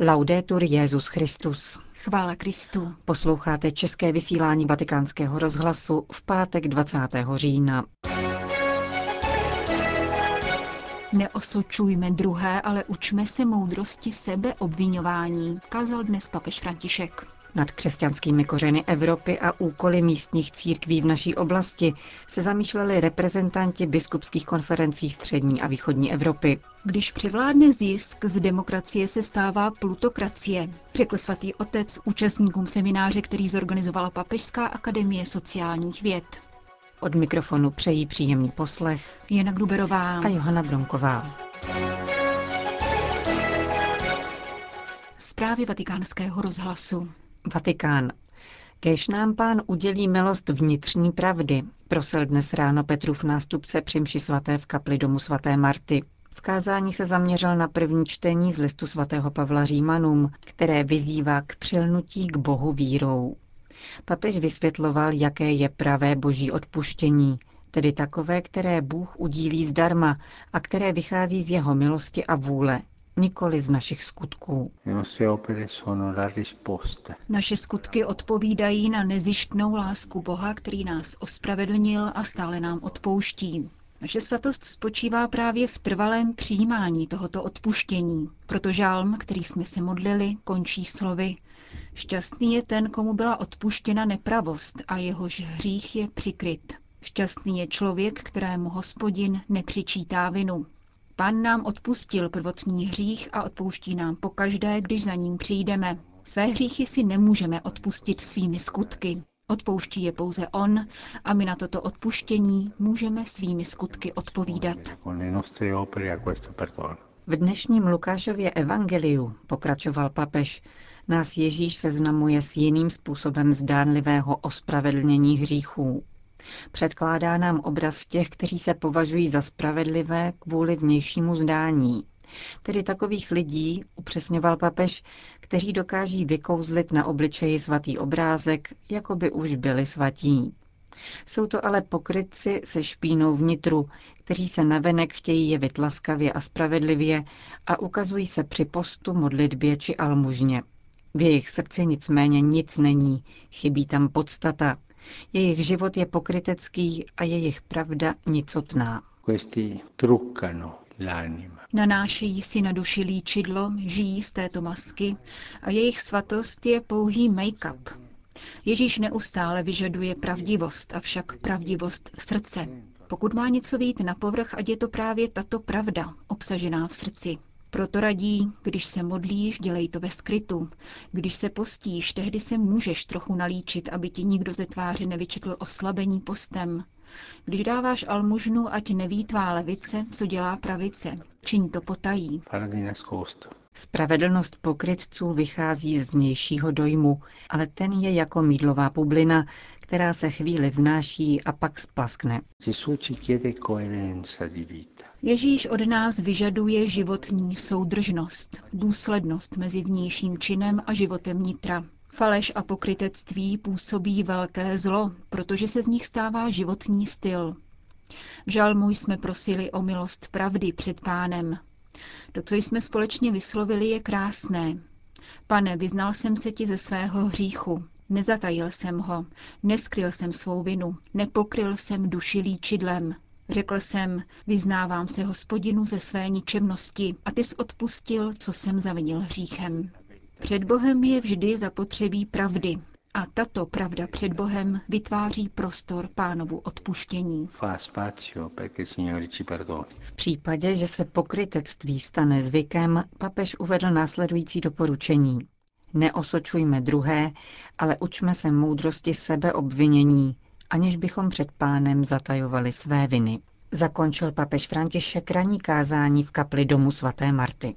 Laudetur Jezus Christus. Chvála Kristu. Posloucháte české vysílání Vatikánského rozhlasu v pátek 20. října. Neosočujme druhé, ale učme se moudrosti sebeobvinování, kázal dnes papež František. Nad křesťanskými kořeny Evropy a úkoly místních církví v naší oblasti se zamýšleli reprezentanti biskupských konferencí střední a východní Evropy. Když převládne zisk, z demokracie se stává plutokracie, řekl svatý otec účastníkům semináře, který zorganizovala Papežská akademie sociálních věd. Od mikrofonu přejí příjemný poslech Jana Gruberová a Johana Bronková. Zprávy vatikánského rozhlasu. Vatikán. Kéž nám pán udělí milost vnitřní pravdy, prosil dnes ráno Petrův nástupce při mši svaté v kapli domu svaté Marty. V kázání se zaměřil na první čtení z listu svatého Pavla Římanům, které vyzývá k přilnutí k Bohu vírou. Papež vysvětloval, jaké je pravé boží odpuštění, tedy takové, které Bůh udílí zdarma a které vychází z jeho milosti a vůle, nikoli z našich skutků. Naše skutky odpovídají na nezištnou lásku Boha, který nás ospravedlnil a stále nám odpouští. Naše svatost spočívá právě v trvalém přijímání tohoto odpuštění. Proto žálm, který jsme se modlili, končí slovy Šťastný je ten, komu byla odpuštěna nepravost a jehož hřích je přikryt. Šťastný je člověk, kterému hospodin nepřičítá vinu. Pan nám odpustil prvotní hřích a odpouští nám pokaždé, když za ním přijdeme. Své hříchy si nemůžeme odpustit svými skutky. Odpouští je pouze On a my na toto odpuštění můžeme svými skutky odpovídat. V dnešním Lukášově evangeliu, pokračoval papež, nás Ježíš seznamuje s jiným způsobem zdánlivého ospravedlnění hříchů. Předkládá nám obraz těch, kteří se považují za spravedlivé kvůli vnějšímu zdání. Tedy takových lidí, upřesňoval papež, kteří dokáží vykouzlit na obličeji svatý obrázek, jako by už byli svatí. Jsou to ale pokrytci se špínou vnitru, kteří se navenek chtějí jevit laskavě a spravedlivě a ukazují se při postu, modlitbě či almužně. V jejich srdci nicméně nic není, chybí tam podstata. Jejich život je pokrytecký a jejich pravda nicotná. Nanášejí si na duši líčidlo, žijí z této masky a jejich svatost je pouhý make-up. Ježíš neustále vyžaduje pravdivost, avšak pravdivost srdce. Pokud má něco vít na povrch, ať je to právě tato pravda, obsažená v srdci. Proto radí, když se modlíš, dělej to ve skrytu. Když se postíš, tehdy se můžeš trochu nalíčit, aby ti nikdo ze tváře nevyčetl oslabení postem. Když dáváš almužnu, ať neví tvá levice, co dělá pravice. Čiň to potají. Spravedlnost pokrytců vychází z vnějšího dojmu, ale ten je jako mídlová bublina, která se chvíli vznáší a pak splaskne. Ježíš od nás vyžaduje životní soudržnost, důslednost mezi vnějším činem a životem nitra. Faleš a pokrytectví působí velké zlo, protože se z nich stává životní styl. V žalmu jsme prosili o milost pravdy před pánem. To, co jsme společně vyslovili, je krásné. Pane, vyznal jsem se ti ze svého hříchu. Nezatajil jsem ho, neskryl jsem svou vinu, nepokryl jsem duši líčidlem. Řekl jsem, vyznávám se hospodinu ze své ničemnosti a ty jsi odpustil, co jsem zavinil hříchem. Před Bohem je vždy zapotřebí pravdy a tato pravda před Bohem vytváří prostor pánovu odpuštění. V případě, že se pokrytectví stane zvykem, papež uvedl následující doporučení. Neosočujme druhé, ale učme se moudrosti sebeobvinění, aniž bychom před pánem zatajovali své viny. Zakončil papež František ranní kázání v kapli domu svaté Marty.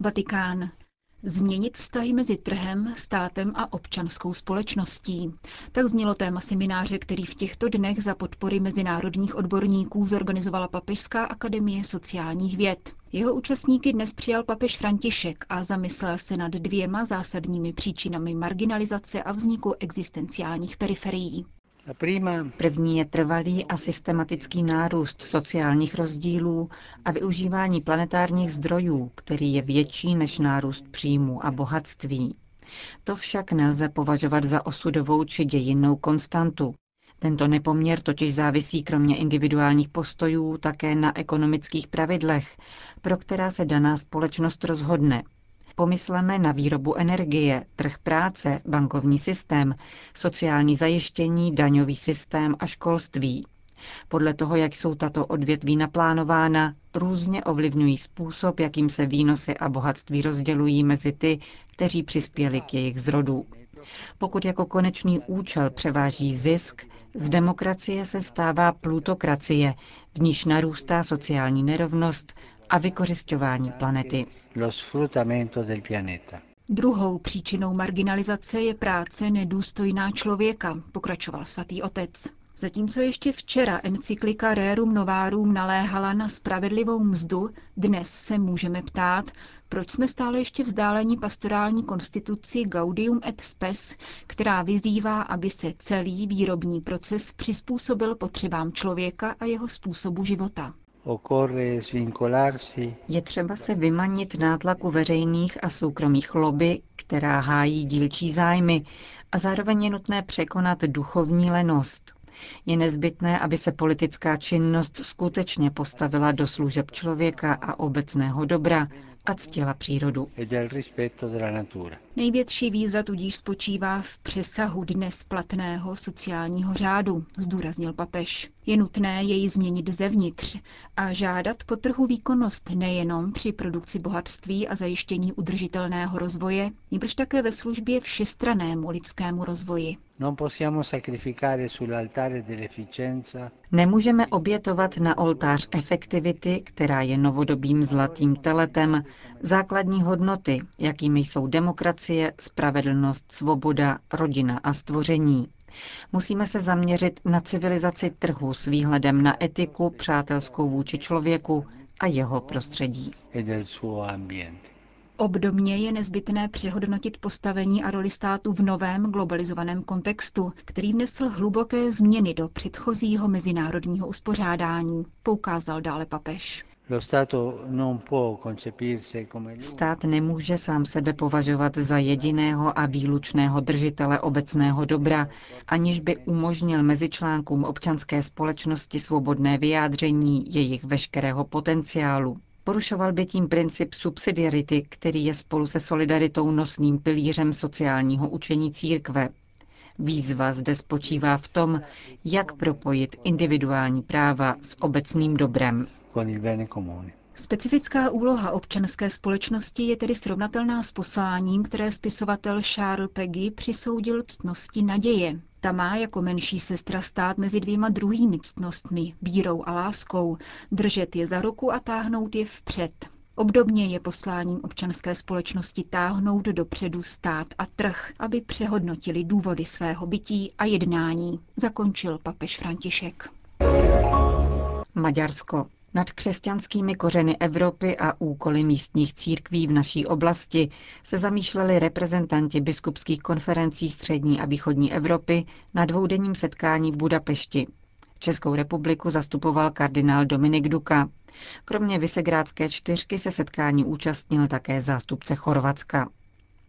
Vatikán. Změnit vztahy mezi trhem, státem a občanskou společností. Tak znělo téma semináře, který v těchto dnech za podpory mezinárodních odborníků zorganizovala Papežská akademie sociálních věd. Jeho účastníky dnes přijal papež František a zamyslel se nad dvěma zásadními příčinami marginalizace a vzniku existenciálních periferií. První je trvalý a systematický nárůst sociálních rozdílů a využívání planetárních zdrojů, který je větší než nárůst příjmu a bohatství. To však nelze považovat za osudovou či dějinnou konstantu. Tento nepoměr totiž závisí kromě individuálních postojů také na ekonomických pravidlech, pro která se daná společnost rozhodne. Pomysleme na výrobu energie, trh práce, bankovní systém, sociální zajištění, daňový systém a školství. Podle toho, jak jsou tato odvětví naplánována, různě ovlivňují způsob, jakým se výnosy a bohatství rozdělují mezi ty, kteří přispěli k jejich zrodu. Pokud jako konečný účel převáží zisk, z demokracie se stává plutokracie, v níž narůstá sociální nerovnost a vykořišťování planety. Druhou příčinou marginalizace je práce nedůstojná člověka, pokračoval svatý otec. Zatímco ještě včera encyklika Rerum Novarum naléhala na spravedlivou mzdu, dnes se můžeme ptát, proč jsme stále ještě vzdálení pastorální konstituci Gaudium et Spes, která vyzývá, aby se celý výrobní proces přizpůsobil potřebám člověka a jeho způsobu života. Je třeba se vymanit nátlaku veřejných a soukromých lobby, která hájí dílčí zájmy, a zároveň je nutné překonat duchovní lenost. Je nezbytné, aby se politická činnost skutečně postavila do služeb člověka a obecného dobra a ctila přírodu. Největší výzva tudíž spočívá v přesahu dnes platného sociálního řádu, zdůraznil papež. Je nutné jej změnit zevnitř a žádat po trhu výkonnost nejenom při produkci bohatství a zajištění udržitelného rozvoje, nýbrž také ve službě všestranému lidskému rozvoji. Nemůžeme obětovat na oltář efektivity, která je novodobým zlatým teletem, základní hodnoty, jakými jsou demokracie, spravedlnost, svoboda, rodina a stvoření. Musíme se zaměřit na civilizaci trhu s výhledem na etiku přátelskou vůči člověku a jeho prostředí. Obdobně je nezbytné přehodnotit postavení a roli státu v novém globalizovaném kontextu, který vnesl hluboké změny do předchozího mezinárodního uspořádání, poukázal dále papež. Stát nemůže sám sebe považovat za jediného a výlučného držitele obecného dobra, aniž by umožnil mezičlánkům občanské společnosti svobodné vyjádření jejich veškerého potenciálu. Porušoval by tím princip subsidiarity, který je spolu se solidaritou nosným pilířem sociálního učení církve. Výzva zde spočívá v tom, jak propojit individuální práva s obecným dobrem. Specifická úloha občanské společnosti je tedy srovnatelná s posláním, které spisovatel Charles Peggy přisoudil ctnosti naděje. Ta má jako menší sestra stát mezi dvěma druhými ctnostmi, bírou a láskou, držet je za ruku a táhnout je vpřed. Obdobně je posláním občanské společnosti táhnout dopředu stát a trh, aby přehodnotili důvody svého bytí a jednání, zakončil papež František. Maďarsko. Nad křesťanskými kořeny Evropy a úkoly místních církví v naší oblasti se zamýšleli reprezentanti biskupských konferencí střední a východní Evropy na dvoudenním setkání v Budapešti. Českou republiku zastupoval kardinál Dominik Duka. Kromě Visegrádské čtyřky se setkání účastnil také zástupce Chorvatska.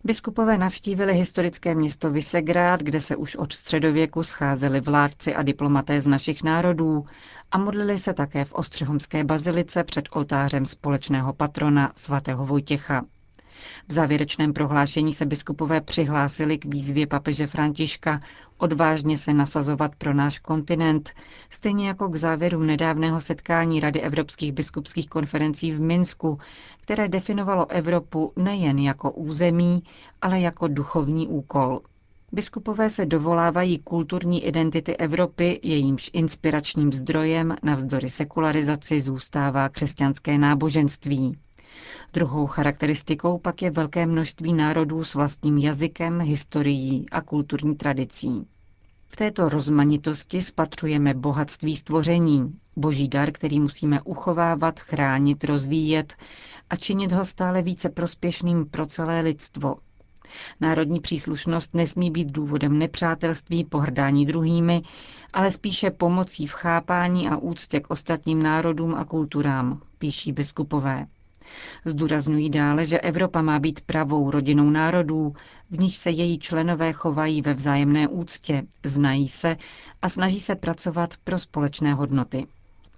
Biskupové navštívili historické město Visegrád, kde se už od středověku scházeli vládci a diplomaté z našich národů a modlili se také v Ostřehomské bazilice před oltářem společného patrona svatého Vojtěcha. V závěrečném prohlášení se biskupové přihlásili k výzvě papeže Františka odvážně se nasazovat pro náš kontinent, stejně jako k závěrům nedávného setkání Rady evropských biskupských konferencí v Minsku, které definovalo Evropu nejen jako území, ale jako duchovní úkol. Biskupové se dovolávají kulturní identity Evropy, jejímž inspiračním zdrojem navzdory sekularizaci zůstává křesťanské náboženství. Druhou charakteristikou pak je velké množství národů s vlastním jazykem, historií a kulturní tradicí. V této rozmanitosti spatřujeme bohatství stvoření, boží dar, který musíme uchovávat, chránit, rozvíjet a činit ho stále více prospěšným pro celé lidstvo. Národní příslušnost nesmí být důvodem nepřátelství, pohrdání druhými, ale spíše pomocí v chápání a úctě k ostatním národům a kulturám, píší biskupové. Zdůrazňují dále, že Evropa má být pravou rodinou národů, v níž se její členové chovají ve vzájemné úctě, znají se a snaží se pracovat pro společné hodnoty.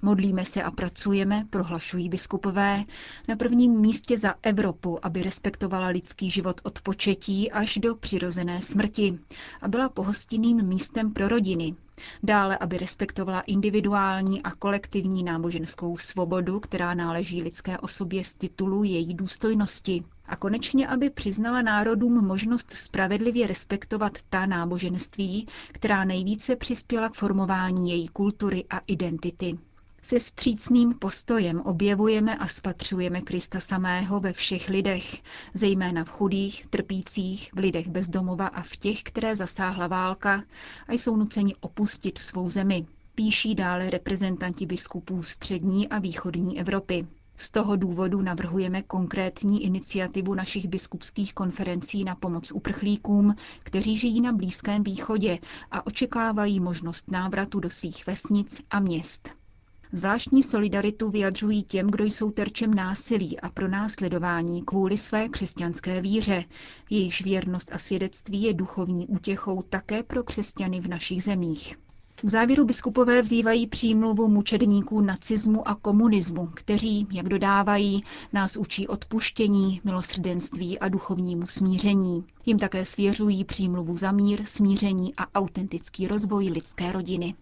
Modlíme se a pracujeme, prohlašují biskupové, na prvním místě za Evropu, aby respektovala lidský život od početí až do přirozené smrti a byla pohostinným místem pro rodiny. Dále, aby respektovala individuální a kolektivní náboženskou svobodu, která náleží lidské osobě z titulu její důstojnosti. A konečně, aby přiznala národům možnost spravedlivě respektovat ta náboženství, která nejvíce přispěla k formování její kultury a identity. Se vstřícným postojem objevujeme a spatřujeme Krista samého ve všech lidech, zejména v chudých, trpících, v lidech bezdomova a v těch, které zasáhla válka a jsou nuceni opustit svou zemi. Píší dále reprezentanti biskupů střední a východní Evropy. Z toho důvodu navrhujeme konkrétní iniciativu našich biskupských konferencí na pomoc uprchlíkům, kteří žijí na Blízkém východě a očekávají možnost návratu do svých vesnic a měst. Zvláštní solidaritu vyjadřují těm, kdo jsou terčem násilí a pro následování kvůli své křesťanské víře. Jejichž věrnost a svědectví je duchovní útěchou také pro křesťany v našich zemích. V závěru biskupové vzývají přímluvu mučedníků nacismu a komunismu, kteří, jak dodávají, nás učí odpuštění, milosrdenství a duchovnímu smíření. Jim také svěřují přímluvu za mír, smíření a autentický rozvoj lidské rodiny.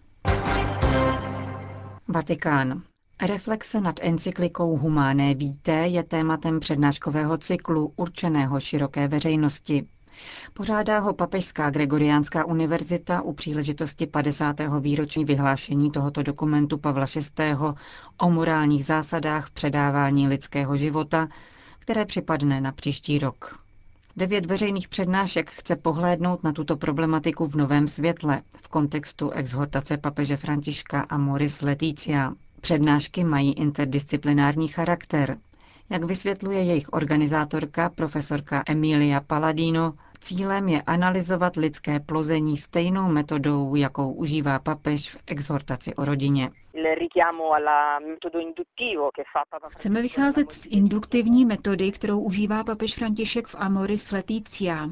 Vatikán. Reflexe nad encyklikou Humáné víté je tématem přednáškového cyklu určeného široké veřejnosti. Pořádá ho Papežská Gregoriánská univerzita u příležitosti 50. výroční vyhlášení tohoto dokumentu Pavla VI. o morálních zásadách předávání lidského života, které připadne na příští rok. Devět veřejných přednášek chce pohlédnout na tuto problematiku v novém světle v kontextu exhortace papeže Františka a Moris Leticia. Přednášky mají interdisciplinární charakter. Jak vysvětluje jejich organizátorka, profesorka Emilia Paladino, Cílem je analyzovat lidské plození stejnou metodou, jakou užívá papež v exhortaci o rodině. Chceme vycházet z induktivní metody, kterou užívá papež František v Amoris Leticia.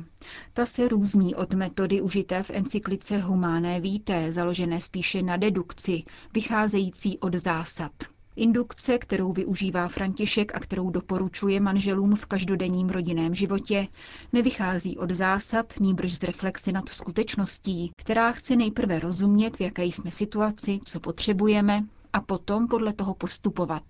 Ta se různí od metody užité v encyklice Humáné víté, založené spíše na dedukci, vycházející od zásad. Indukce, kterou využívá František a kterou doporučuje manželům v každodenním rodinném životě, nevychází od zásad, nýbrž z reflexy nad skutečností, která chce nejprve rozumět, v jaké jsme situaci, co potřebujeme a potom podle toho postupovat.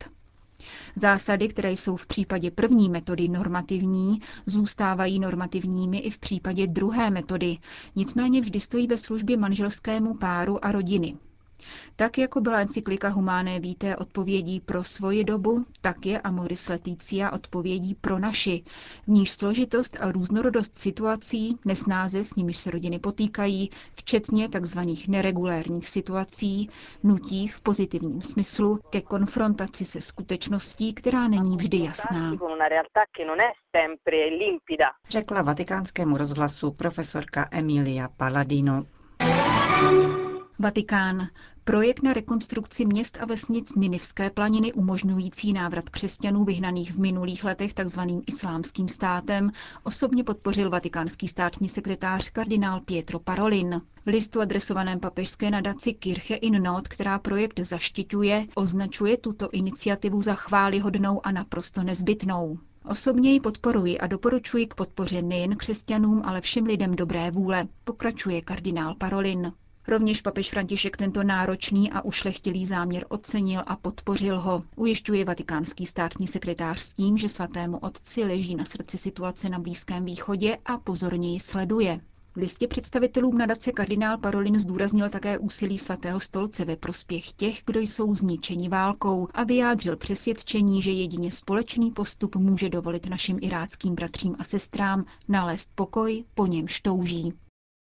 Zásady, které jsou v případě první metody normativní, zůstávají normativními i v případě druhé metody, nicméně vždy stojí ve službě manželskému páru a rodiny. Tak jako byla encyklika Humáné víté odpovědí pro svoji dobu, tak je Amoris Leticia odpovědí pro naši, v níž složitost a různorodost situací, nesnáze s nimiž se rodiny potýkají, včetně tzv. neregulérních situací, nutí v pozitivním smyslu ke konfrontaci se skutečností, která není vždy jasná. Řekla vatikánskému rozhlasu profesorka Emilia Paladino. Vatikán. Projekt na rekonstrukci měst a vesnic Ninivské planiny umožňující návrat křesťanů vyhnaných v minulých letech tzv. islámským státem osobně podpořil vatikánský státní sekretář kardinál Pietro Parolin. V listu adresovaném papežské nadaci Kirche in Not, která projekt zaštiťuje, označuje tuto iniciativu za chválihodnou a naprosto nezbytnou. Osobně ji podporuji a doporučuji k podpoře nejen křesťanům, ale všem lidem dobré vůle, pokračuje kardinál Parolin. Rovněž papež František tento náročný a ušlechtilý záměr ocenil a podpořil ho. Ujišťuje vatikánský státní sekretář s tím, že svatému otci leží na srdci situace na Blízkém východě a pozorně ji sleduje. V listě představitelům nadace kardinál Parolin zdůraznil také úsilí svatého stolce ve prospěch těch, kdo jsou zničeni válkou a vyjádřil přesvědčení, že jedině společný postup může dovolit našim iráckým bratřím a sestrám nalézt pokoj, po němž touží.